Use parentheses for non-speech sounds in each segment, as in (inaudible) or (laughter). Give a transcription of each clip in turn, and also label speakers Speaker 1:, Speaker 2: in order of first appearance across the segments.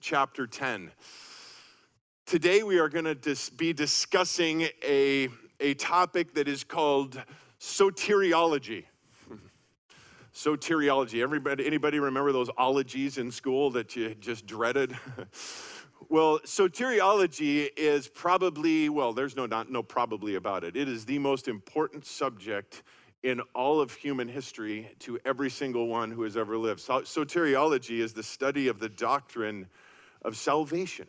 Speaker 1: Chapter 10. Today we are going to dis- be discussing a, a topic that is called soteriology. (laughs) soteriology. Everybody, anybody remember those ologies in school that you just dreaded? (laughs) well, soteriology is probably, well, there's no, not, no probably about it. It is the most important subject in all of human history to every single one who has ever lived. soteriology is the study of the doctrine of salvation.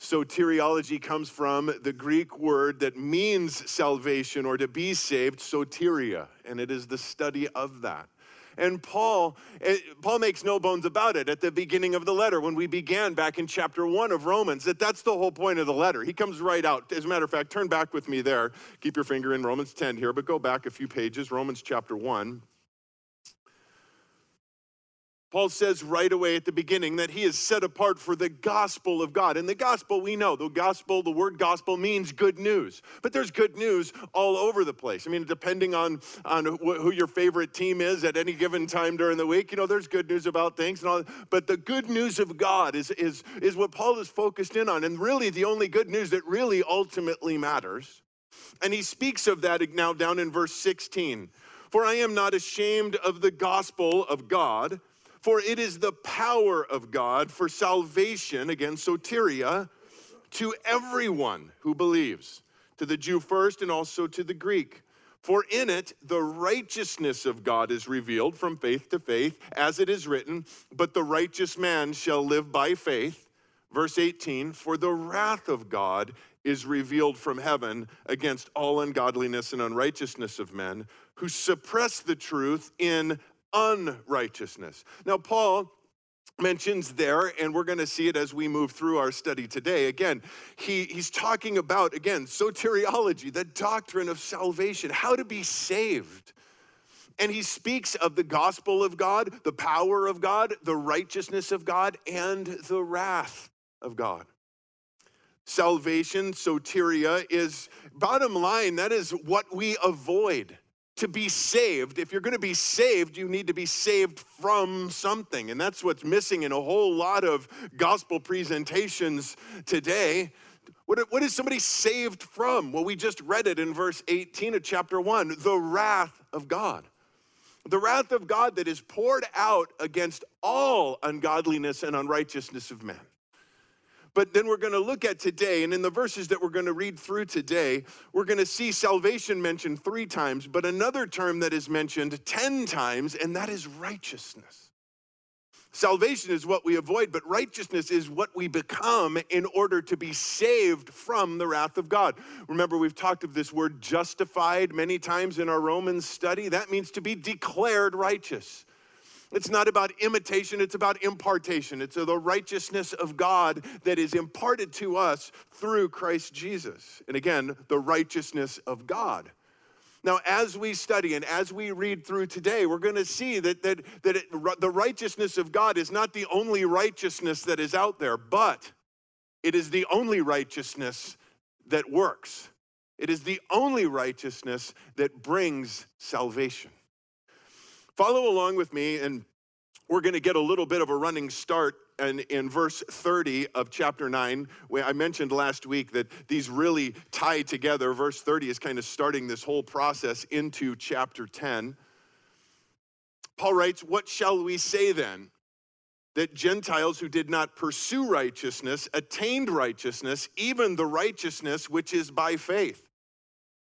Speaker 1: Soteriology comes from the Greek word that means salvation or to be saved, soteria, and it is the study of that. And Paul, eh, Paul makes no bones about it at the beginning of the letter when we began back in chapter one of Romans, that that's the whole point of the letter. He comes right out. As a matter of fact, turn back with me there. Keep your finger in Romans 10 here, but go back a few pages, Romans chapter one. Paul says right away at the beginning that he is set apart for the gospel of God. And the gospel, we know, the gospel, the word gospel means good news. But there's good news all over the place. I mean, depending on, on who your favorite team is at any given time during the week, you know, there's good news about things. And all, but the good news of God is, is, is what Paul is focused in on. And really, the only good news that really ultimately matters. And he speaks of that now down in verse 16. For I am not ashamed of the gospel of God for it is the power of God for salvation, again, soteria, to everyone who believes, to the Jew first and also to the Greek. For in it the righteousness of God is revealed from faith to faith, as it is written, but the righteous man shall live by faith. Verse 18, for the wrath of God is revealed from heaven against all ungodliness and unrighteousness of men who suppress the truth in unrighteousness. Now, Paul mentions there, and we're going to see it as we move through our study today. Again, he, he's talking about, again, soteriology, the doctrine of salvation, how to be saved. And he speaks of the gospel of God, the power of God, the righteousness of God, and the wrath of God. Salvation, soteria, is bottom line, that is what we avoid to be saved, if you're going to be saved, you need to be saved from something. And that's what's missing in a whole lot of gospel presentations today. What, what is somebody saved from? Well, we just read it in verse 18 of chapter 1 the wrath of God. The wrath of God that is poured out against all ungodliness and unrighteousness of men. But then we're going to look at today, and in the verses that we're going to read through today, we're going to see salvation mentioned three times, but another term that is mentioned 10 times, and that is righteousness. Salvation is what we avoid, but righteousness is what we become in order to be saved from the wrath of God. Remember, we've talked of this word justified many times in our Romans study. That means to be declared righteous. It's not about imitation, it's about impartation. It's the righteousness of God that is imparted to us through Christ Jesus. And again, the righteousness of God. Now, as we study and as we read through today, we're going to see that, that, that it, the righteousness of God is not the only righteousness that is out there, but it is the only righteousness that works. It is the only righteousness that brings salvation. Follow along with me, and we're going to get a little bit of a running start and in verse 30 of chapter 9. I mentioned last week that these really tie together. Verse 30 is kind of starting this whole process into chapter 10. Paul writes, What shall we say then? That Gentiles who did not pursue righteousness attained righteousness, even the righteousness which is by faith.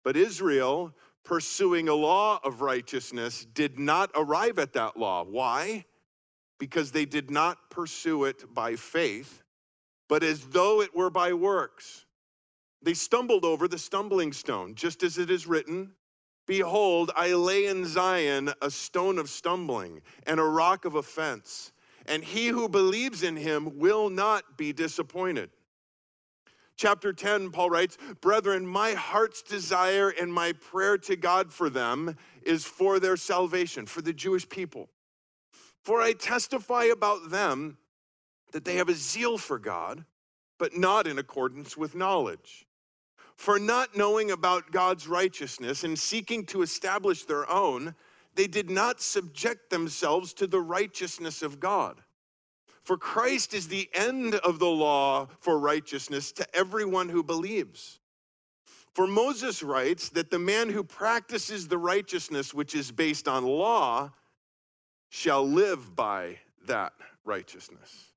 Speaker 1: But Israel, pursuing a law of righteousness did not arrive at that law. Why? Because they did not pursue it by faith, but as though it were by works. They stumbled over the stumbling stone, just as it is written Behold, I lay in Zion a stone of stumbling and a rock of offense, and he who believes in him will not be disappointed. Chapter 10, Paul writes, Brethren, my heart's desire and my prayer to God for them is for their salvation, for the Jewish people. For I testify about them that they have a zeal for God, but not in accordance with knowledge. For not knowing about God's righteousness and seeking to establish their own, they did not subject themselves to the righteousness of God. For Christ is the end of the law for righteousness to everyone who believes. For Moses writes that the man who practices the righteousness which is based on law shall live by that righteousness.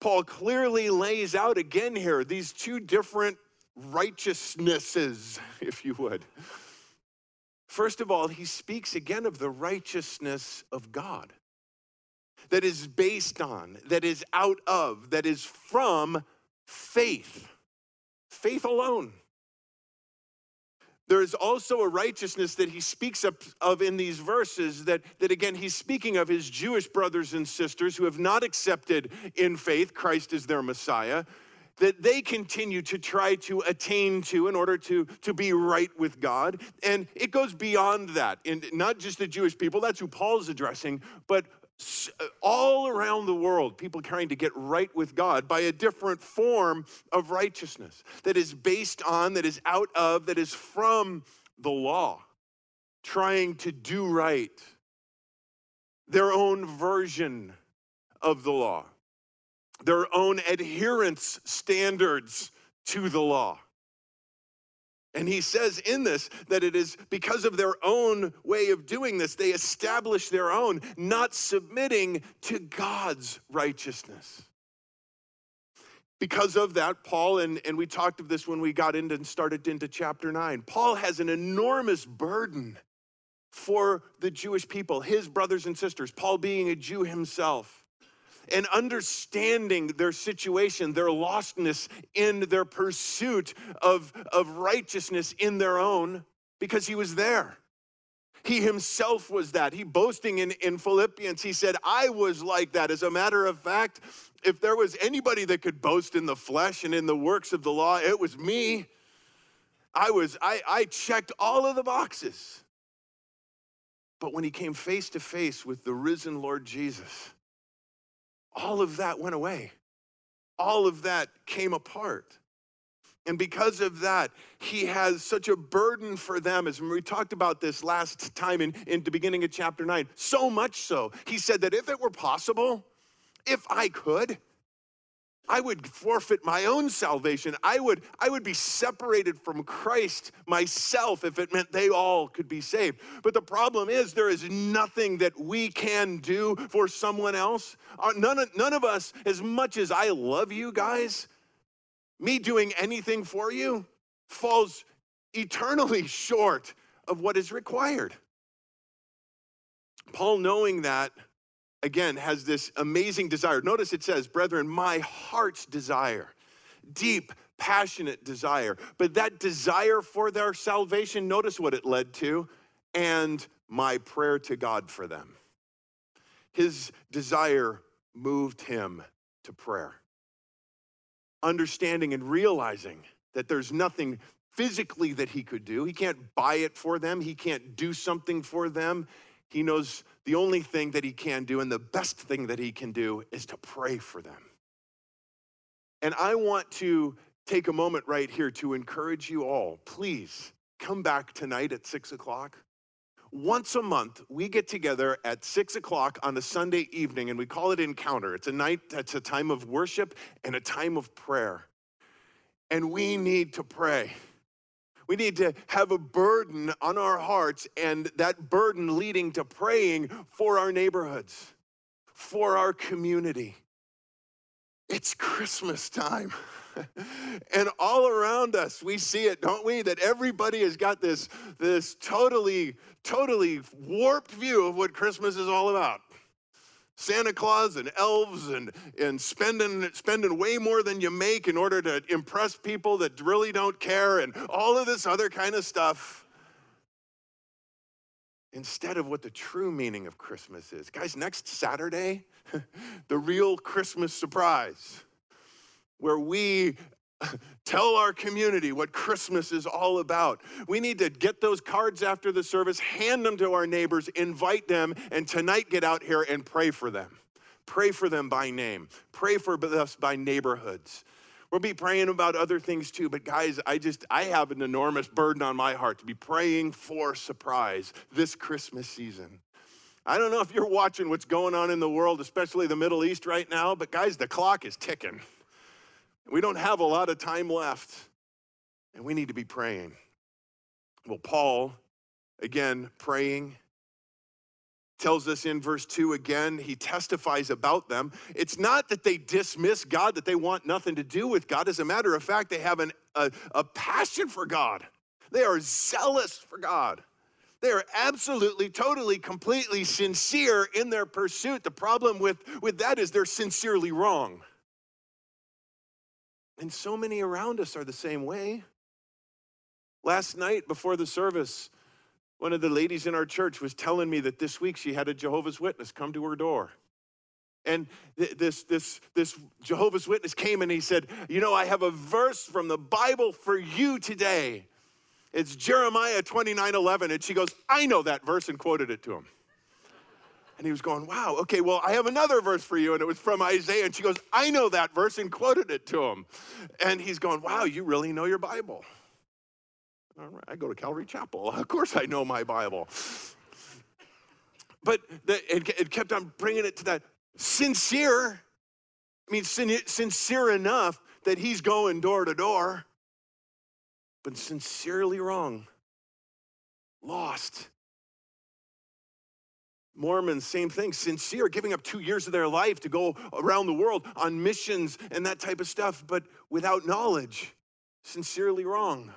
Speaker 1: Paul clearly lays out again here these two different righteousnesses, (laughs) if you would. First of all, he speaks again of the righteousness of God that is based on, that is out of, that is from faith. Faith alone. There is also a righteousness that he speaks of, in these verses that, that, again, he's speaking of his Jewish brothers and sisters who have not accepted in faith Christ as their Messiah, that they continue to try to attain to in order to, to be right with God. And it goes beyond that. And not just the Jewish people, that's who Paul's addressing, but Uh, all around the world, people trying to get right with God by a different form of righteousness that is based on, that is out of, that is from the law, trying to do right, their own version of the law, their own adherence standards to the law. And he says in this that it is because of their own way of doing this, they establish their own, not submitting to God's righteousness. Because of that, Paul, and, and we talked of this when we got into and started into chapter 9, Paul has an enormous burden for the Jewish people, his brothers and sisters, Paul being a Jew himself and understanding their situation, their lostness in their pursuit of, of righteousness in their own, because he was there. He himself was that. He boasting in, in Philippians, he said, I was like that. As a matter of fact, if there was anybody that could boast in the flesh and in the works of the law, it was me. I was, I, I checked all of the boxes. But when he came face to face with the risen Lord Jesus, all of that went away. All of that came apart. And because of that, he has such a burden for them. As we talked about this last time in, in the beginning of chapter 9, so much so, he said that if it were possible, if I could, I would forfeit my own salvation. I would, I would be separated from Christ myself if it meant they all could be saved. But the problem is, there is nothing that we can do for someone else. Uh, none of, none of us, as much as I love you guys, me doing anything for you falls eternally (laughs) short of what is required. Paul, knowing that, again, has this amazing desire. Notice it says, Brethren, my heart's desire, deep, passionate desire. But that desire for their salvation, notice what it led to, and my prayer to God for them. His desire moved him to prayer. Understanding and realizing that there's nothing physically that he could do. He can't buy it for them, he can't do something for them. He knows the only thing that he can do and the best thing that he can do is to pray for them. And I want to take a moment right here to encourage you all. Please come back tonight at six o'clock. Once a month, we get together at six o'clock on a Sunday evening and we call it Encounter. It's a night that's a time of worship and a time of prayer. And we need to pray. We need to have a burden on our hearts, and that burden leading to praying for our neighborhoods, for our community. It's Christmas time. (laughs) and all around us, we see it, don't we? That everybody has got this, this totally, totally warped view of what Christmas is all about. Santa Claus and elves and, and spending, spending way more than you make in order to impress people that really don't care and all of this other kind of stuff. Instead of what the true meaning of Christmas is. Guys, next Saturday, (laughs) the real Christmas surprise, where we (laughs) Tell our community what Christmas is all about. We need to get those cards after the service, hand them to our neighbors, invite them, and tonight get out here and pray for them. Pray for them by name, pray for us by neighborhoods. We'll be praying about other things too, but guys, I just, I have an enormous burden on my heart to be praying for surprise this Christmas season. I don't know if you're watching what's going on in the world, especially the Middle East right now, but guys, the clock is ticking. We don't have a lot of time left, and we need to be praying. Well, Paul, again, praying, tells us in verse 2 again, he testifies about them. It's not that they dismiss God, that they want nothing to do with God. As a matter of fact, they have an, a, a passion for God, they are zealous for God. They are absolutely, totally, completely sincere in their pursuit. The problem with, with that is they're sincerely wrong. And so many around us are the same way. Last night before the service, one of the ladies in our church was telling me that this week she had a Jehovah's Witness come to her door. And this, this, this Jehovah's Witness came and he said, You know, I have a verse from the Bible for you today. It's Jeremiah 29 11. And she goes, I know that verse, and quoted it to him. And he was going, Wow, okay, well, I have another verse for you. And it was from Isaiah. And she goes, I know that verse, and quoted it to him. And he's going, Wow, you really know your Bible. All right, I go to Calvary Chapel. (laughs) Of course, I know my Bible. But the, it, it kept on bringing it to that sincere, I mean, sin, sincere enough that he's going door to door but sincerely wrong, lost. Mormons, same thing, sincere, giving up two years of their life to go around the world on missions and that type of stuff, but without knowledge, sincerely wrong.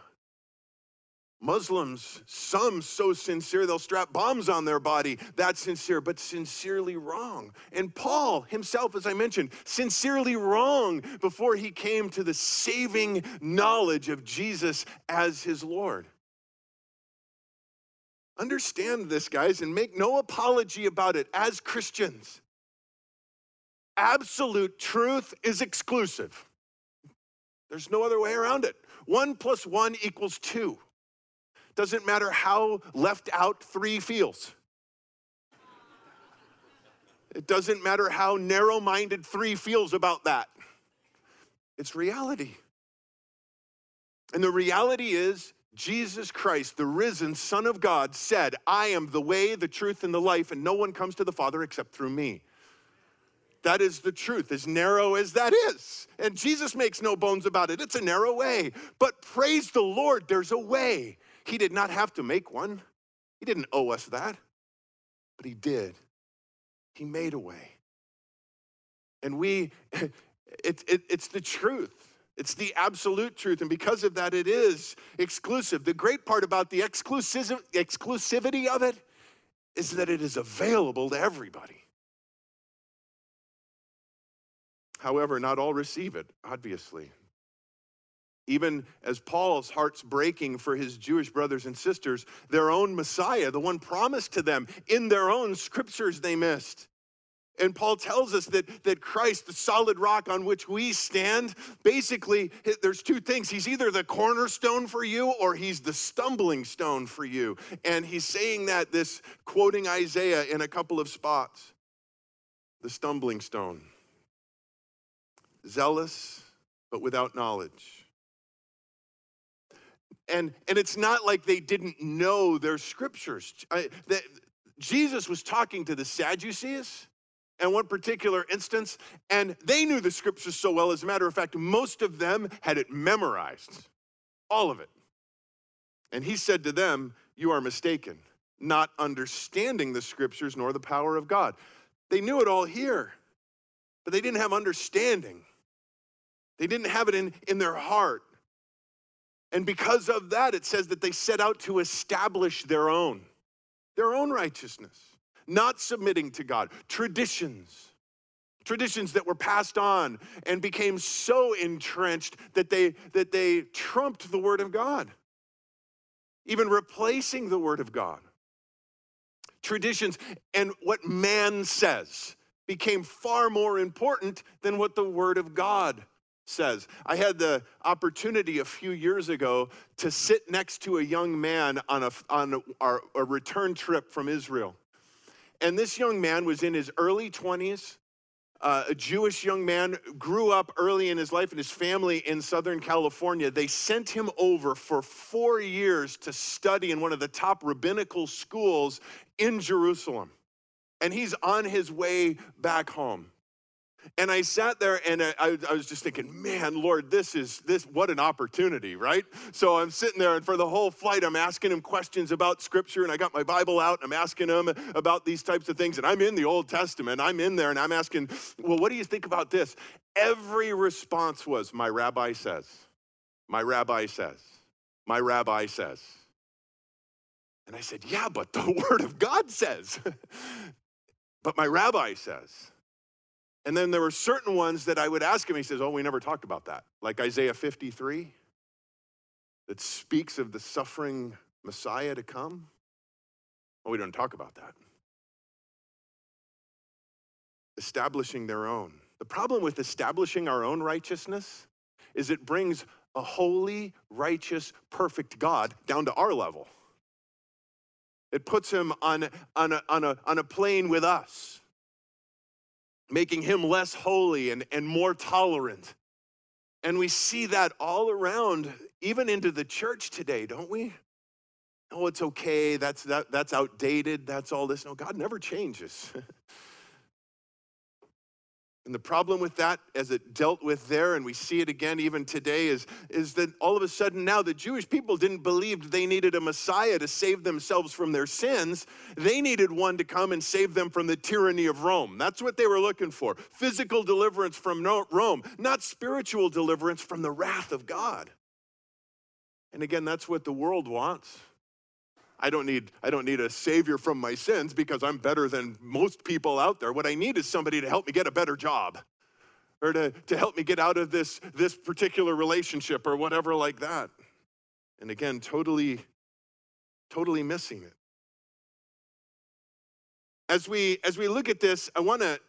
Speaker 1: Muslims, some so sincere they'll strap bombs on their body. That's sincere, but sincerely wrong. And Paul himself, as I mentioned, sincerely wrong before he came to the saving knowledge of Jesus as his Lord. Understand this, guys, and make no apology about it as Christians. Absolute truth is exclusive. There's no other way around it. One plus one equals two. Doesn't matter how left out three feels. It doesn't matter how narrow minded three feels about that. It's reality. And the reality is, Jesus Christ, the risen Son of God, said, I am the way, the truth, and the life, and no one comes to the Father except through me. That is the truth, as narrow as that is. And Jesus makes no bones about it. It's a narrow way. But praise the Lord, there's a way. He did not have to make one, He didn't owe us that, but He did. He made a way. And we, (laughs) it, it, it's the truth. It's the absolute truth. And because of that, it is exclusive. The great part about the exclusivity of it is that it is available to everybody. However, not all receive it, obviously. Even as Paul's heart's breaking for his Jewish brothers and sisters, their own Messiah, the one promised to them in their own scriptures, they missed. And Paul tells us that, that Christ, the solid rock on which we stand, basically, there's two things. He's either the cornerstone for you or he's the stumbling stone for you. And he's saying that, this quoting Isaiah in a couple of spots. The stumbling stone. Zealous, but without knowledge and, and it's not like they didn't know their scriptures. I, that, Jesus was talking to the Sadducees in one particular instance, and they knew the scriptures so well. As a matter of fact, most of them had it memorized, all of it. And he said to them, You are mistaken, not understanding the scriptures nor the power of God. They knew it all here, but they didn't have understanding. They didn't have it in, in their heart. And because of that, it says that they set out to establish their own, their own righteousness, not submitting to God. Traditions, traditions that were passed on and became so entrenched that they, that they trumped the Word of God, even replacing the Word of God. Traditions and what man says became far more important than what the Word of God says. I had the opportunity a few years ago to sit next to a young man on a, on our, a return trip from Israel. And this young man was in his early 20s, uh, a Jewish young man, grew up early in his life and his family in Southern California. They sent him over for four years to study in one of the top rabbinical schools in Jerusalem. and he's on his way back home. And I sat there and I, I, was just thinking, man, Lord, this is this, what an opportunity, right? So I'm sitting there, and for the whole flight, I'm asking him questions about scripture, and I got my Bible out, and I'm asking him about these types of things. And I'm in the Old Testament, I'm in there, and I'm asking, well, what do you think about this? Every response was, my rabbi says, my rabbi says, my rabbi says. And I said, yeah, but the (laughs) word of God says. (laughs) but my rabbi says. And then there were certain ones that I would ask him. He says, Oh, we never talked about that. Like Isaiah 53, that speaks of the suffering Messiah to come. Well, we don't talk about that. Establishing their own. The problem with establishing our own righteousness is it brings a holy, righteous, perfect God down to our level. It puts him on, on, a, on, a, on a plane with us making him less holy and, and more tolerant. And we see that all around, even into the church today, don't we? Oh, it's okay. That's that, that's outdated. That's all this. No, God never changes. (laughs) And the problem with that, as it dealt with there, and we see it again even today, is, is that all of a sudden now the Jewish people didn't believe they needed a Messiah to save themselves from their sins. They needed one to come and save them from the tyranny of Rome. That's what they were looking for physical deliverance from Rome, not spiritual deliverance from the wrath of God. And again, that's what the world wants. I don't need I don't need a savior from my sins because I'm better than most people out there. What I need is somebody to help me get a better job or to, to help me get out of this, this particular relationship or whatever like that. And again, totally, totally missing it. As we as we look at this, I want to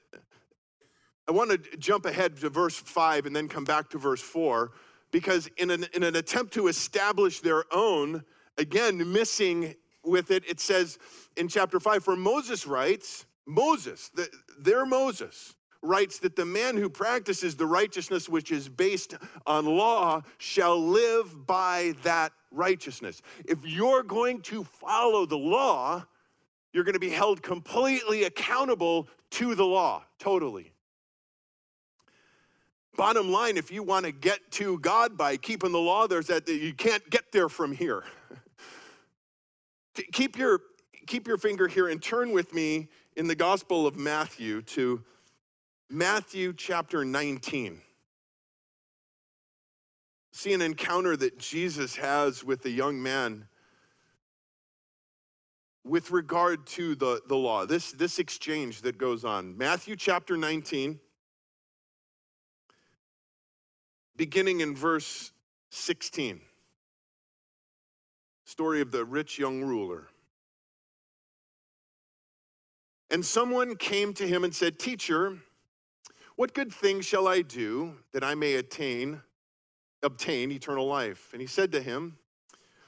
Speaker 1: I want to jump ahead to verse 5 and then come back to verse 4 because in an, in an attempt to establish their own again, missing with it, it says in chapter 5 For Moses writes, Moses, the, their Moses, writes that the man who practices the righteousness which is based on law shall live by that righteousness. If you're going to follow the law, you're going to be held completely accountable to the law, totally. Bottom line, if you want to get to God by keeping the law, there's that you can't get there from here. Keep your keep your finger here and turn with me in the Gospel of Matthew to Matthew chapter 19. See an encounter that Jesus has with a young man with regard to the, the law, this, this exchange that goes on. Matthew chapter 19, beginning in verse 16 story of the rich young ruler. And someone came to him and said, Teacher, what good thing shall I do that I may attain, obtain eternal life? And he said to him,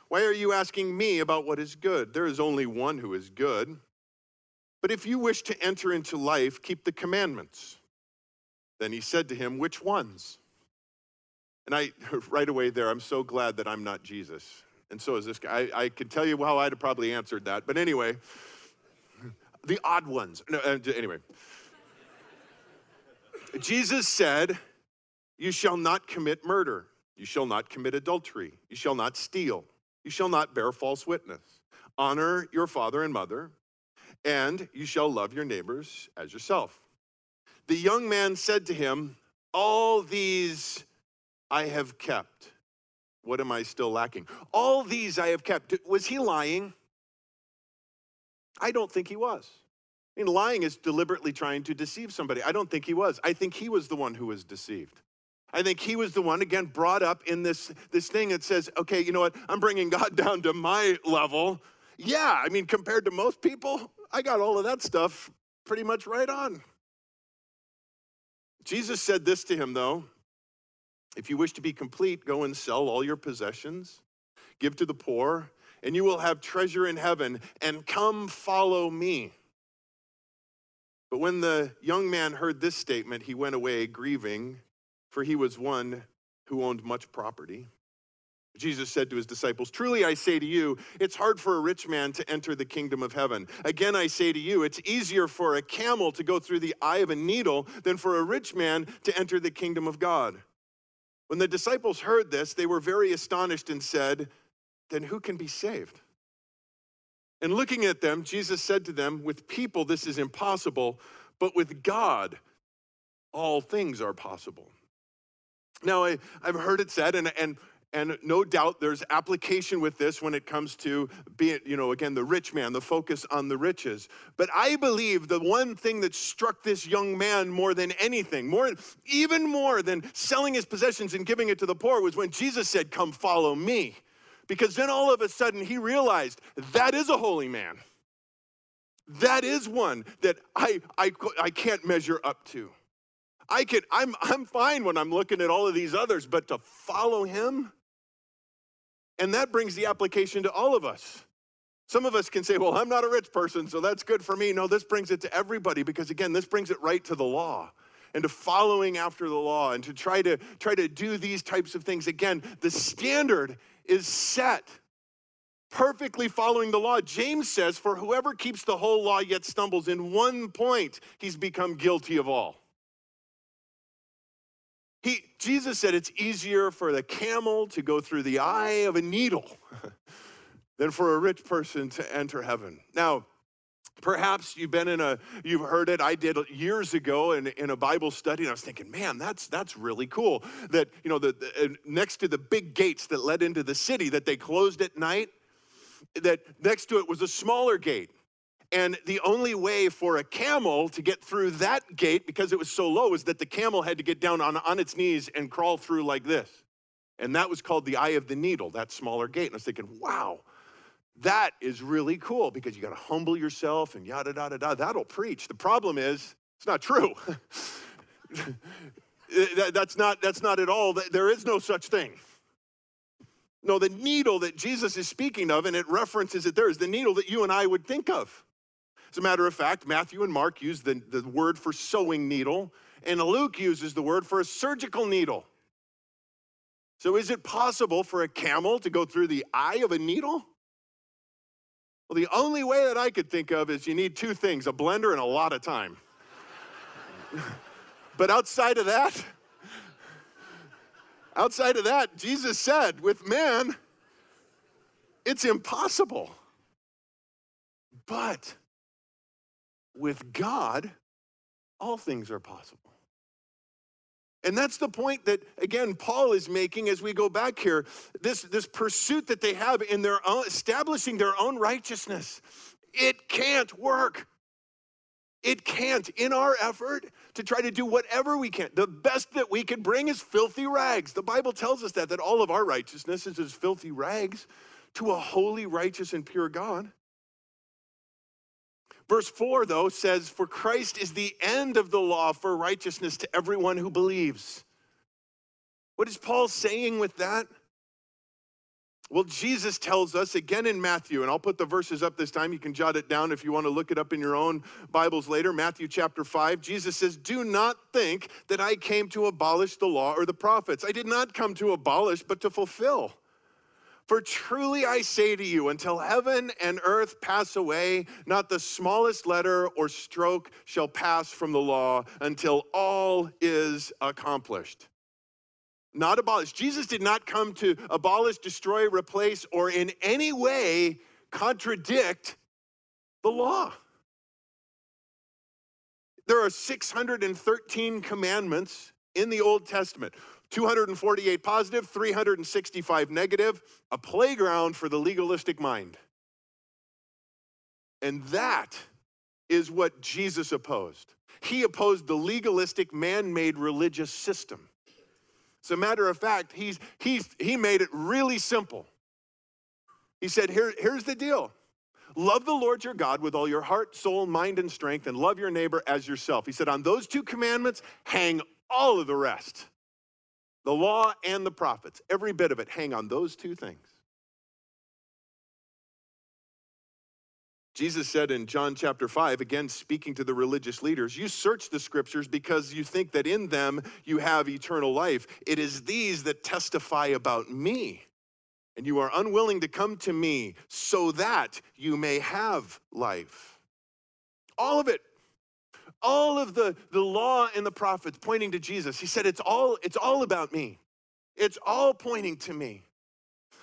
Speaker 1: Why are you asking me about what is good? There is only one who is good. But if you wish to enter into life, keep the commandments. Then he said to him, Which ones? And I, (laughs) right away there, I'm so glad that I'm not Jesus and so is this guy. I, I can tell you how I'd have probably answered that. But anyway, the odd ones. No, uh, anyway, Jesus said, You shall not commit murder. You shall not commit adultery. You shall not steal. You shall not bear false witness. Honor your father and mother, and you shall love your neighbors as yourself. The young man said to him, All these I have kept. What am I still lacking? All these I have kept. Was he lying? I don't think he was. I mean, lying is deliberately trying to deceive somebody. I don't think he was. I think he was the one who was deceived. I think he was the one, again, brought up in this, this thing that says, okay, you know what? I'm bringing God (laughs) down to my level. Yeah, I mean, compared to most people, I got all of that stuff pretty much right on. Jesus said this to him, though if you wish to be complete, go and sell all your possessions, give to the poor, and you will have treasure in heaven, and come follow me. But when the young man heard this statement, he went away grieving, for he was one who owned much property. Jesus said to his disciples, Truly I say to you, it's hard for a rich man to enter the kingdom of heaven. Again, I say to you, it's easier for a camel to go through the eye of a needle than for a rich man to enter the kingdom of God. When the disciples heard this, they were very astonished and said, Then who can be saved? And looking at them, Jesus said to them, With people this is impossible, but with God all things are possible. Now, I, have heard it said, and, and and no doubt there's application with this when it comes to being, you know, again, the rich man, the focus on the riches. But I believe the one thing that struck this young man more than anything, more, even more than selling his possessions and giving it to the poor, was when Jesus said, Come follow me. Because then all of a sudden he realized that is a holy man. That is one that I, I, I can't measure up to. I can, I'm, I'm fine when I'm looking at all of these others, but to follow him, and that brings the application to all of us. Some of us can say, well, I'm not a rich person, so that's good for me. No, this brings it to everybody because, again, this brings it right to the law and to following after the law and to try to try to do these types of things again the standard is set perfectly following the law james says for whoever keeps the whole law yet stumbles in one point he's become guilty of all he, Jesus said it's easier for the camel to go through the eye of a needle (laughs) than for a rich person to enter heaven. Now, perhaps you've been in a you've heard it i did years ago in, in a bible study and i was thinking man that's that's really cool that you know the, the uh, next to the big gates that led into the city that they closed at night that next to it was a smaller gate and the only way for a camel to get through that gate, because it was so low, is that the camel had to get down on, on its knees and crawl through like this. And that was called the eye of the needle, that smaller gate. And I was thinking, wow, that is really cool because you got to humble yourself and yada, yada, yada. That'll preach. The problem is, it's not true. (laughs) Eh, that's, not, that's not at all. There is no such thing. No, the needle that Jesus is speaking of, and it references it there, is the needle that you and I would think of. As a matter of fact, Matthew and Mark use the, the word for sewing needle, and Luke uses the word for a surgical needle. So, is it possible for a camel to go through the eye of a needle? Well, the only way that I could think of is you need two things a blender and a lot of time. (laughs) but outside of that, outside of that, Jesus said, with man, it's impossible. But with God, all things are possible. And that's the point that, again, Paul is making as we go back here. This, this pursuit that they have in their own, establishing their own righteousness, it can't work. It can't. In our effort to try to do whatever we can, the best that we can bring is filthy rags. The Bible tells us that, that all of our righteousness is as filthy rags to a holy, righteous, and pure God. Verse 4, though, says, For Christ is the end of the law for righteousness to everyone who believes. What is Paul saying with that? Well, Jesus tells us again in Matthew, and I'll put the verses up this time. You can jot it down if you want to look it up in your own Bibles later. Matthew chapter 5, Jesus says, Do not think that I came to abolish the law or the prophets. I did not come to abolish, but to fulfill. For truly I say to you, until heaven and earth pass away, not the smallest letter or stroke shall pass from the law until all is accomplished. Not abolish. Jesus did not come to abolish, destroy, replace, or in any way contradict the law. There are 613 commandments in the Old Testament. 248 positive, 365 negative, a playground for the legalistic mind. And that is what Jesus opposed. He opposed the legalistic, man made religious system. As a matter of fact, he's, he's, he made it really simple. He said, Here, Here's the deal love the Lord your God with all your heart, soul, mind, and strength, and love your neighbor as yourself. He said, On those two commandments, hang all of the rest. The law and the prophets, every bit of it, hang on those two things. Jesus said in John chapter 5, again speaking to the religious leaders, You search the scriptures because you think that in them you have eternal life. It is these that testify about me. and you are unwilling to come to me so that you may have life. All of it. All of the, the law and the prophets pointing to Jesus. He said, it's all, it's all about me. It's all pointing to me.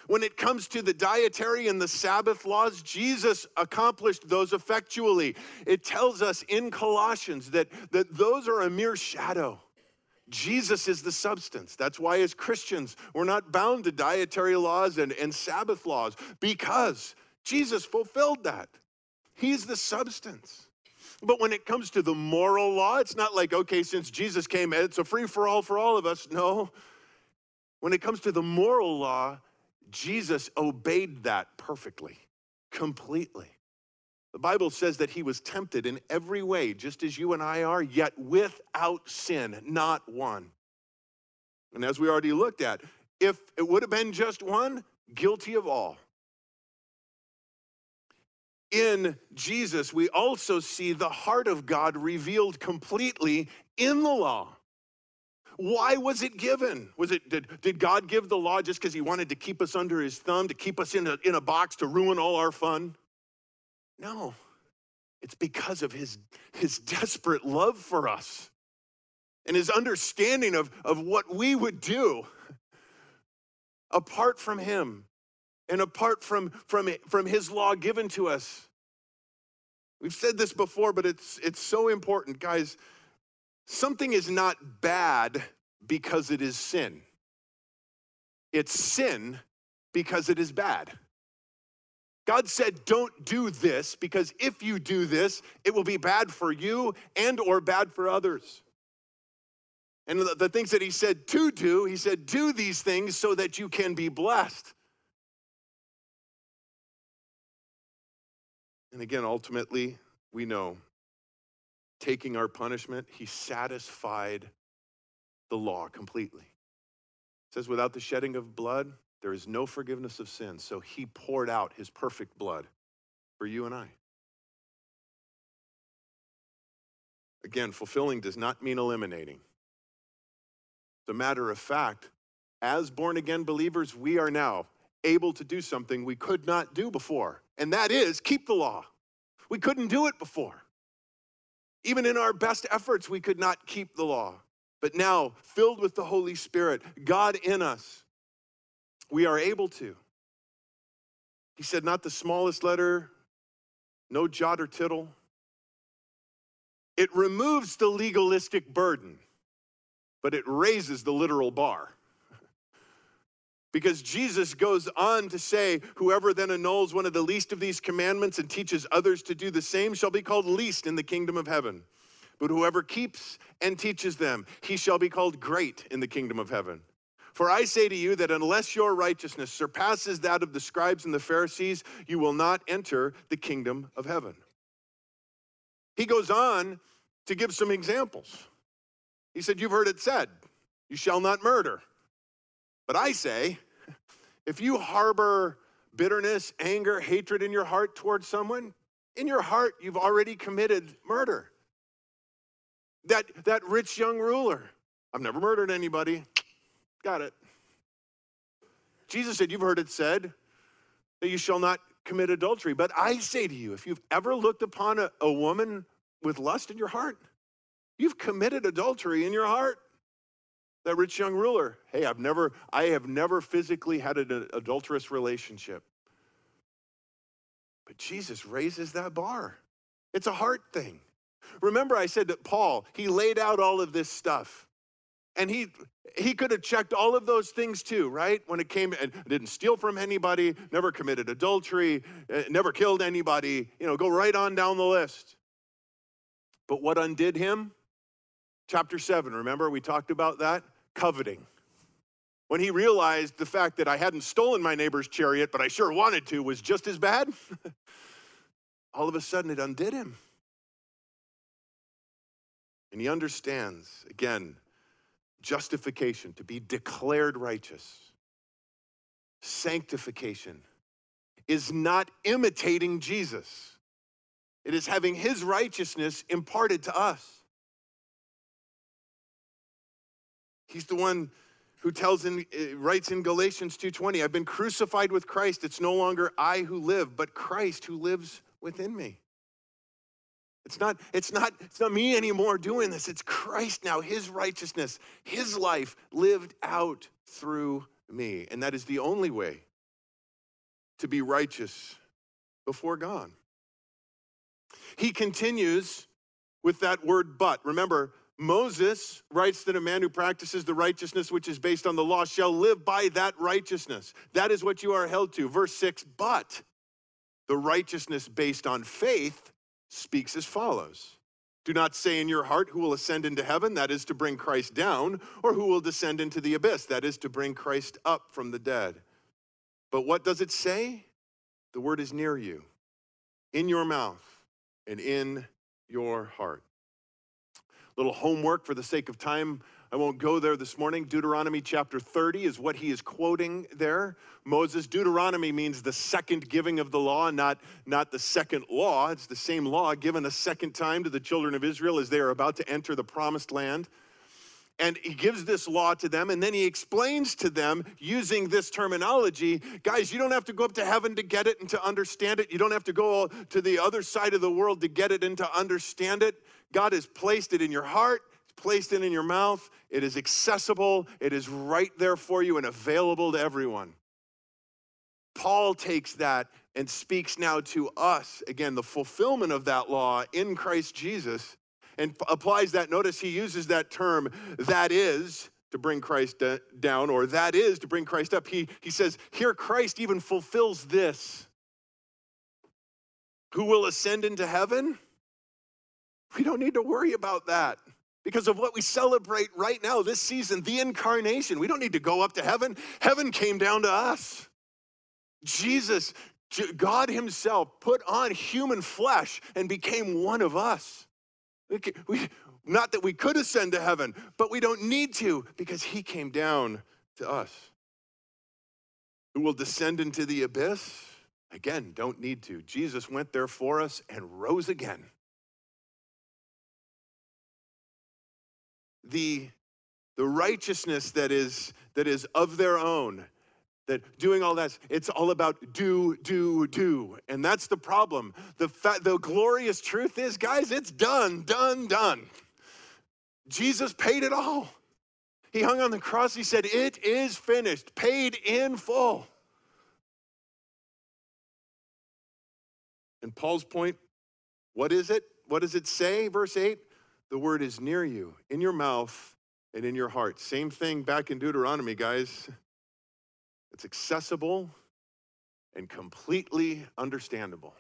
Speaker 1: When it comes to the dietary and the Sabbath laws, Jesus accomplished those effectually. It tells us in Colossians that, that those are a mere shadow. Jesus is the substance. That's why, as Christians, we're not bound to dietary laws and, and Sabbath laws because Jesus fulfilled that. He's the substance. But when it comes to the moral law, it's not like, okay, since Jesus came, it's a free for all for all of us. No. When it comes to the moral law, Jesus obeyed that perfectly, completely. The Bible says that he was tempted in every way, just as you and I are, yet without sin, not one. And as we already looked at, if it would have been just one, guilty of all. In Jesus, we also see the heart of God revealed completely in the law. Why was it given? Was it did, did God give the law just because he wanted to keep us under his thumb, to keep us in a, in a box to ruin all our fun? No. It's because of his, his desperate love for us and his understanding of, of what we would do apart from him and apart from, from, from his law given to us. We've said this before, but it's, it's so important, guys. Something is not bad because it is sin. It's sin because it is bad. God said, don't do this because if you do this, it will be bad for you and or bad for others. And the, the things that he said to do, he said, do these things so that you can be blessed. And again, ultimately, we know taking our punishment, he satisfied the law completely. It says, without the shedding of blood, there is no forgiveness of sins. So he poured out his perfect blood for you and I. Again, fulfilling does not mean eliminating. As a matter of fact, as born again believers, we are now able to do something we could not do before, and that is keep the law. We couldn't do it before. Even in our best efforts, we could not keep the law. But now, filled with the Holy Spirit, God in us, we are able to. He said, not the smallest letter, no jot or tittle. It removes the legalistic burden, but it raises the literal bar. Because Jesus goes on to say, Whoever then annuls one of the least of these commandments and teaches others to do the same shall be called least in the kingdom of heaven. But whoever keeps and teaches them, he shall be called great in the kingdom of heaven. For I say to you that unless your righteousness surpasses that of the scribes and the Pharisees, you will not enter the kingdom of heaven. He goes on to give some examples. He said, You've heard it said, you shall not murder. But I say, if you harbor bitterness, anger, hatred in your heart towards someone, in your heart, you've already committed murder. That, that rich young ruler, I've never murdered anybody. Got it. Jesus said, You've heard it said that you shall not commit adultery. But I say to you, if you've ever looked upon a, a woman with lust in your heart, you've committed adultery in your heart that rich young ruler. Hey, I've never, I have never physically had an adulterous relationship. But Jesus raises that bar. It's a heart thing. Remember, I said that Paul, he laid out all of this stuff. And he he could have checked all of those things too, right? When it came and didn't steal from anybody, never committed adultery, eh, never killed anybody, you know, go right on down the list. But what undid him? Chapter 7, remember we talked about that? Coveting. When he realized the fact that I hadn't stolen my neighbor's chariot, but I sure wanted to, was just as bad, (laughs) all of a sudden it undid him. And he understands, again, justification, to be declared righteous. Sanctification is not imitating Jesus, it is having his righteousness imparted to us. He's the one who tells in uh, writes in Galatians 2:20, I've been crucified with Christ. It's no longer I who live, but Christ who lives within me. It's not, it's not, it's not me anymore doing this. It's Christ now, his righteousness, his life lived out through me. And that is the only way to be righteous before God. He continues with that word but. Remember, Moses writes that a man who practices the righteousness which is based on the law shall live by that righteousness. That is what you are held to. Verse 6 But the righteousness based on faith speaks as follows Do not say in your heart, Who will ascend into heaven? That is to bring Christ down, or who will descend into the abyss? That is to bring Christ up from the dead. But what does it say? The word is near you, in your mouth, and in your heart. Little homework for the sake of time. I won't go there this morning. Deuteronomy chapter 30 is what he is quoting there. Moses, Deuteronomy means the second giving of the law, not, not the second law. It's the same law given a second time to the children of Israel as they are about to enter the promised land. And he gives this law to them, and then he explains to them using this terminology guys, you don't have to go up to heaven to get it and to understand it. You don't have to go to the other side of the world to get it and to understand it. God has placed it in your heart, placed it in your mouth. It is accessible, it is right there for you and available to everyone. Paul takes that and speaks now to us, again, the fulfillment of that law in Christ Jesus, and applies that. Notice he uses that term, that is, to bring Christ down, or that is to bring Christ up. He, he says, Here Christ even fulfills this. Who will ascend into heaven? We don't need to worry about that because of what we celebrate right now, this season, the incarnation. We don't need to go up to heaven. Heaven came down to us. Jesus, God Himself, put on human flesh and became one of us. We, not that we could ascend to heaven, but we don't need to because He came down to us. Who will descend into the abyss? Again, don't need to. Jesus went there for us and rose again. the, the righteousness that is, that is of their own, that doing all that, it's all about do, do, do. And that's the problem. The, fa- the glorious truth is, guys, it's done, done, done. Jesus paid it all. He hung on the cross. He said, It is finished, paid in full. And Paul's point, what is it? What does it say? Verse 8 the word is near you, in your mouth and in your heart. Same thing back in Deuteronomy, guys. It's accessible and completely understandable.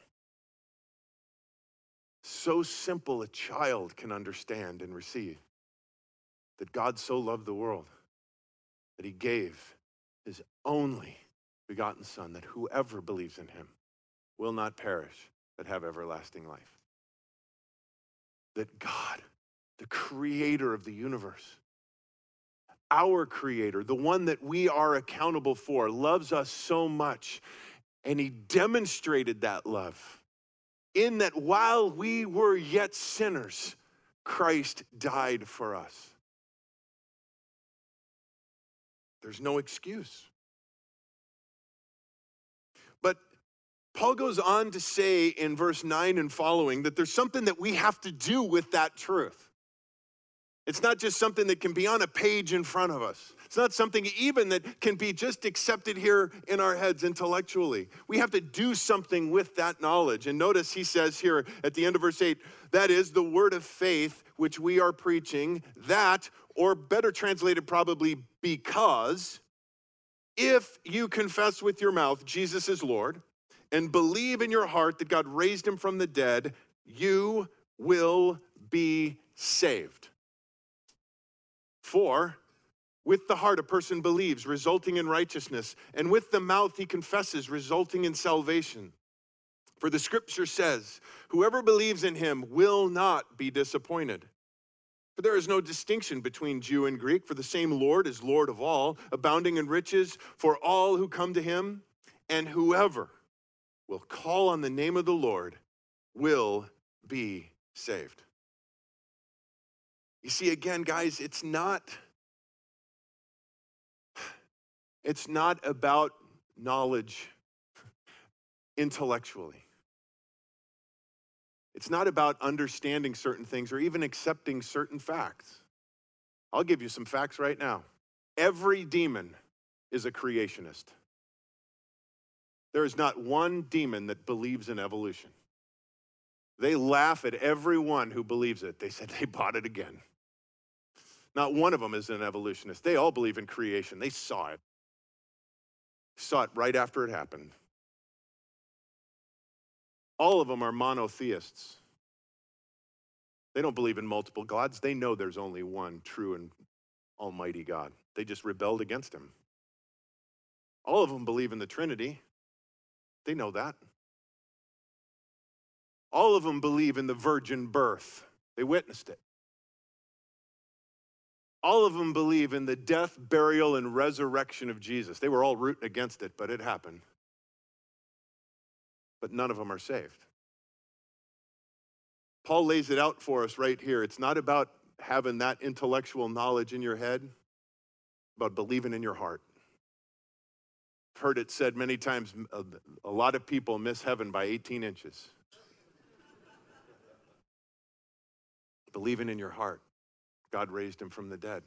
Speaker 1: So simple a child can understand and receive that God so loved the world that he gave his only begotten Son, that whoever believes in him will not perish, but have everlasting life. That God the creator of the universe. Our creator, the one that we are accountable for, loves us so much. And he demonstrated that love in that while we were yet sinners, Christ died for us. There's no excuse. But Paul goes on to say in verse 9 and following that there's something that we have to do with that truth. It's not just something that can be on a page in front of us. It's not something even that can be just accepted here in our heads intellectually. We have to do something with that knowledge. And notice he says here at the end of verse 8 that is the word of faith which we are preaching, that, or better translated, probably because if you confess with your mouth Jesus is Lord and believe in your heart that God raised him from the dead, you will be saved. For with the heart a person believes, resulting in righteousness, and with the mouth he confesses, resulting in salvation. For the scripture says, Whoever believes in him will not be disappointed. For there is no distinction between Jew and Greek, for the same Lord is Lord of all, abounding in riches for all who come to him, and whoever will call on the name of the Lord will be saved. You see, again, guys, it's not It's not about knowledge intellectually. It's not about understanding certain things or even accepting certain facts. I'll give you some facts right now. Every demon is a creationist. There is not one demon that believes in evolution. They laugh at everyone who believes it. They said they bought it again. Not one of them is an evolutionist. They all believe in creation. They saw it. Saw it right after it happened. All of them are monotheists. They don't believe in multiple gods. They know there's only one true and almighty God. They just rebelled against him. All of them believe in the Trinity. They know that. All of them believe in the virgin birth. They witnessed it. All of them believe in the death, burial, and resurrection of Jesus. They were all rooting against it, but it happened. But none of them are saved. Paul lays it out for us right here. It's not about having that intellectual knowledge in your head, but believing in your heart. I've heard it said many times uh, a lot of people miss heaven by 18 inches. believing in your heart. God raised him from the dead.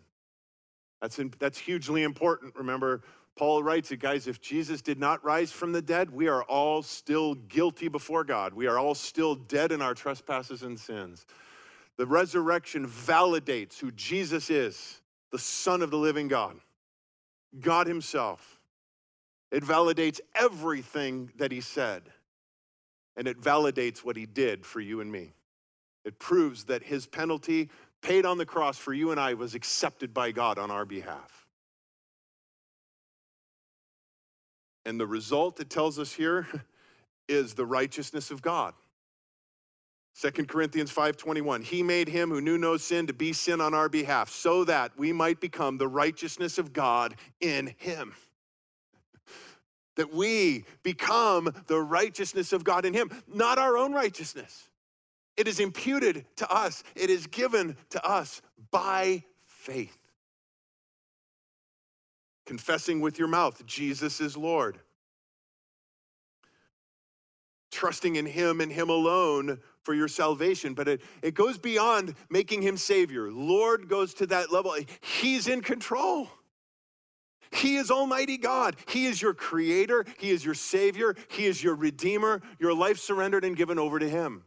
Speaker 1: That's, in, that's hugely important. Remember, Paul writes it, guys, if Jesus did not rise from the dead, we are all still guilty before God. We are all still dead in our trespasses and sins. The resurrection validates who Jesus is, the Son of the living God, God Himself. It validates everything that He said, and it validates what He did for you and me. It proves that His penalty paid on the cross for you and I was accepted by God on our behalf. And the result, it tells us here, (laughs) is the righteousness of God. 2 Corinthians 5:21 He made him who knew no sin to be sin on our behalf so that we might become the righteousness of God in him. (laughs) That we become the righteousness of God in him, not our own righteousness. It is imputed to us, it is given to us by faith. Confessing with your mouth, Jesus is Lord. Trusting in Him and Him alone for your salvation. But it, it goes beyond making Him Savior. Lord goes to that level. He's in control. He is Almighty God. He is your Creator. He is your Savior. He is your Redeemer. Your life surrendered and given over to Him.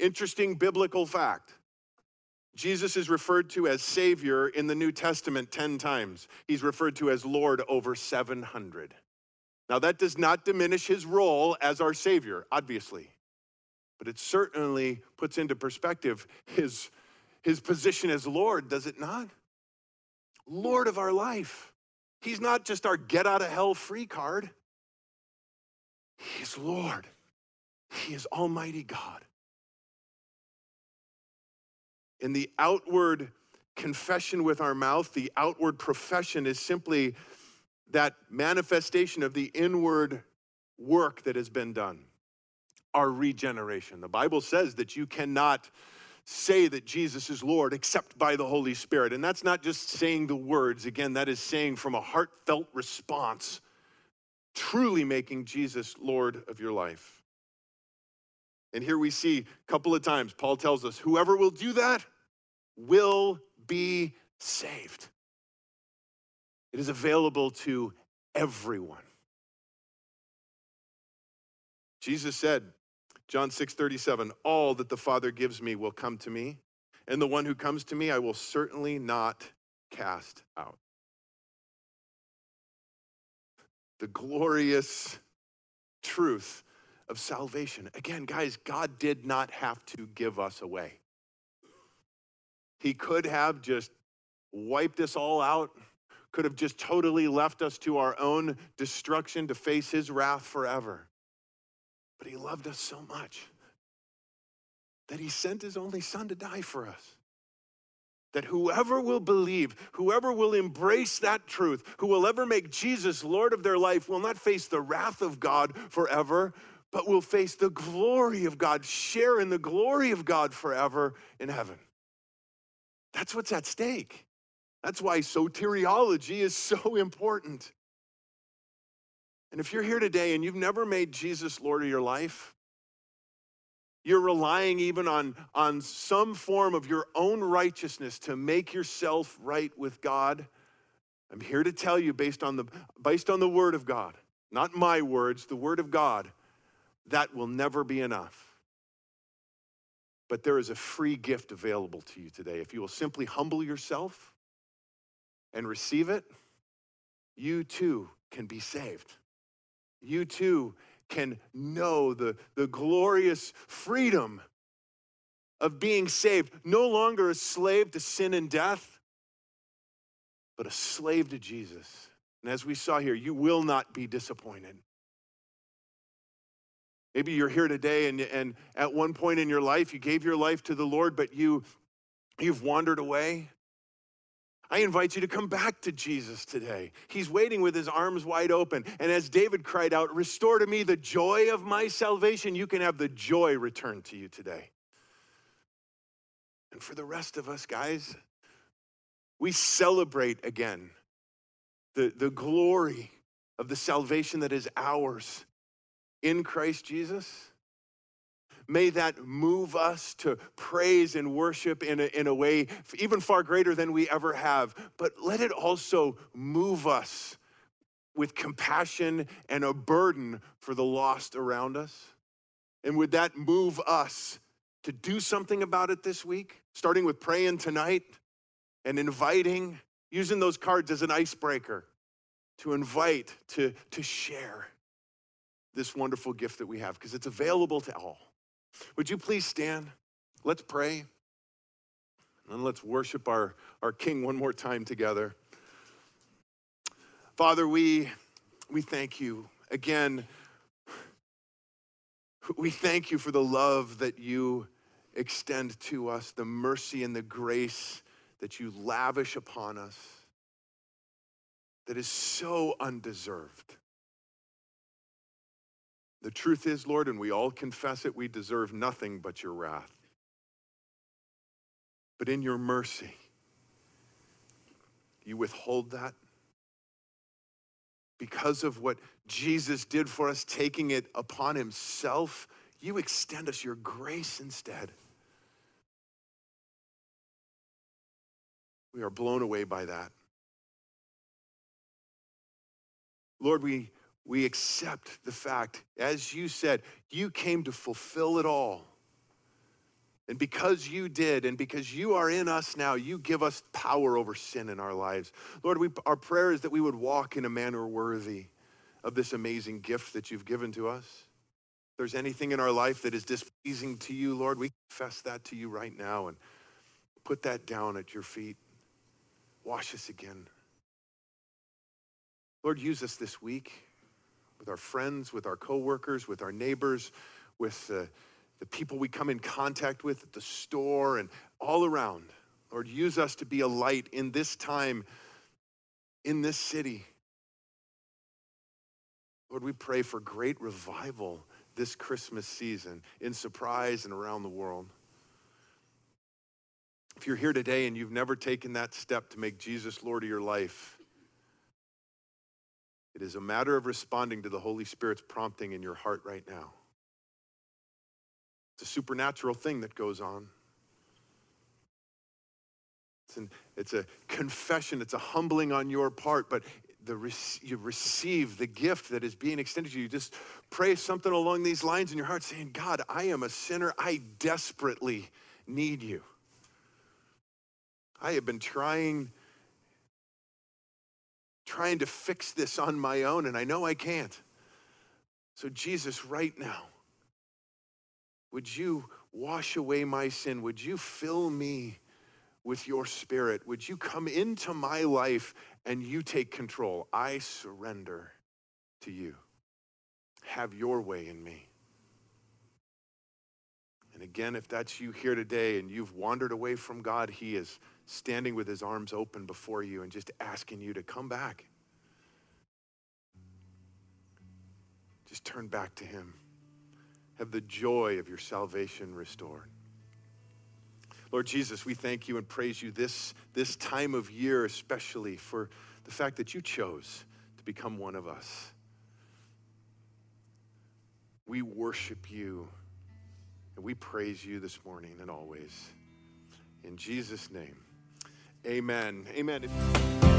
Speaker 1: Interesting biblical fact. Jesus is referred to as Savior in the New Testament 10 times. He's referred to as Lord over 700. Now, that does not diminish his role as our Savior, obviously, but it certainly puts into perspective his, his position as Lord, does it not? Lord of our life. He's not just our get out of hell free card, He's Lord. He is Almighty God in the outward confession with our mouth, the outward profession is simply that manifestation of the inward work that has been done, our regeneration. The Bible says that you cannot say that Jesus is Lord except by the Holy Spirit. And that's not just saying the words, again, that is saying from a heartfelt response, truly making Jesus Lord of your life. And here we see a couple of times, Paul tells us, whoever will do that will be saved. It is available to everyone. Jesus said, John 6 37, all that the Father gives me will come to me, and the one who comes to me I will certainly not cast out. The glorious truth of salvation. Again, guys, God did not have to give us away. He could have just wiped us all out, could have just totally left us to our own destruction to face his wrath forever. But he loved us so much that he sent his only son to die for us. That whoever will believe, whoever will embrace that truth, who will ever make Jesus Lord of their life, will not face the wrath of God forever, but will face the glory of God, share in the glory of God forever in heaven. That's what's at stake. That's why soteriology is (laughs) so important. And if you're here today and you've never made Jesus Lord of your life, you're relying even on, on some form of your own righteousness to make yourself right with God. I'm here to tell you, based on the, based on the Word of God, not my words, the Word of God, that will never be enough. But there is a free gift available to you today. If you will simply humble yourself and receive it, you too can be saved. You too can know the, the glorious freedom of being saved, no longer a slave to sin and death, but a slave to Jesus. And as we saw here, you will not be disappointed. Maybe you're here today and, and at one point in your life you gave your life to the Lord, but you, you've wandered away. I invite you to come back to Jesus today. He's waiting with his arms wide open. And as David cried out, Restore to me the joy of my salvation, you can have the joy returned to you today. And for the rest of us, guys, we celebrate again the, the glory of the salvation that is ours in Christ Jesus. May that move us to praise and worship in a, in a way even far greater than we ever have. But let it also move us with compassion and a burden for the lost around us. And would that move us to do something about it this week, starting with praying tonight and inviting, using those cards as an icebreaker to invite, to, to share this wonderful gift that we have, because it's available to all. Would you please stand? Let's pray. And let's worship our, our King one more time together. Father, we, we thank you again. We thank you for the love that you extend to us, the mercy and the grace that you lavish upon us that is so undeserved. The truth is, Lord, and we all confess it, we deserve nothing but your wrath. But in your mercy, you withhold that because of what Jesus did for us, taking it upon himself. You extend us your grace instead. We are blown away by that. Lord, we we accept the fact, as you said, you came to fulfill it all. And because you did, and because you are in us now, you give us power over sin in our lives. Lord, we, our prayer is that we would walk in a manner worthy of this amazing gift that you've given to us. If there's anything in our life that is displeasing to you, Lord, we confess that to you right now and put that down at your feet. Wash us again. Lord, use us this week with our friends, with our coworkers, with our neighbors, with the, the people we come in contact with at the store and all around. Lord, use us to be a light in this time, in this city. Lord, we pray for great revival this Christmas season in Surprise and around the world. If you're here today and you've never taken that step to make Jesus Lord of your life, it is a matter of responding to the Holy Spirit's prompting in your heart right now. It's a supernatural thing that goes on. It's, an, it's a confession, it's a humbling on your part, but the, you receive the gift that is being extended to you. You just pray something along these lines in your heart saying, God, I am a sinner. I desperately need you. I have been trying trying to fix this on my own, and I know I can't. So, Jesus, right now, would you wash away my sin? Would you fill me with your spirit? Would you come into my life and you take control? I surrender to you. Have your way in me. And again, if that's you here today and you've wandered away from God, He is standing with his arms open before you and just asking you to come back. Just turn back to him. Have the joy of your salvation restored. Lord Jesus, we thank you and praise you this, this time of year, especially for the fact that you chose to become one of us. We worship you and we praise you this morning and always. In Jesus' name, amen. Amen.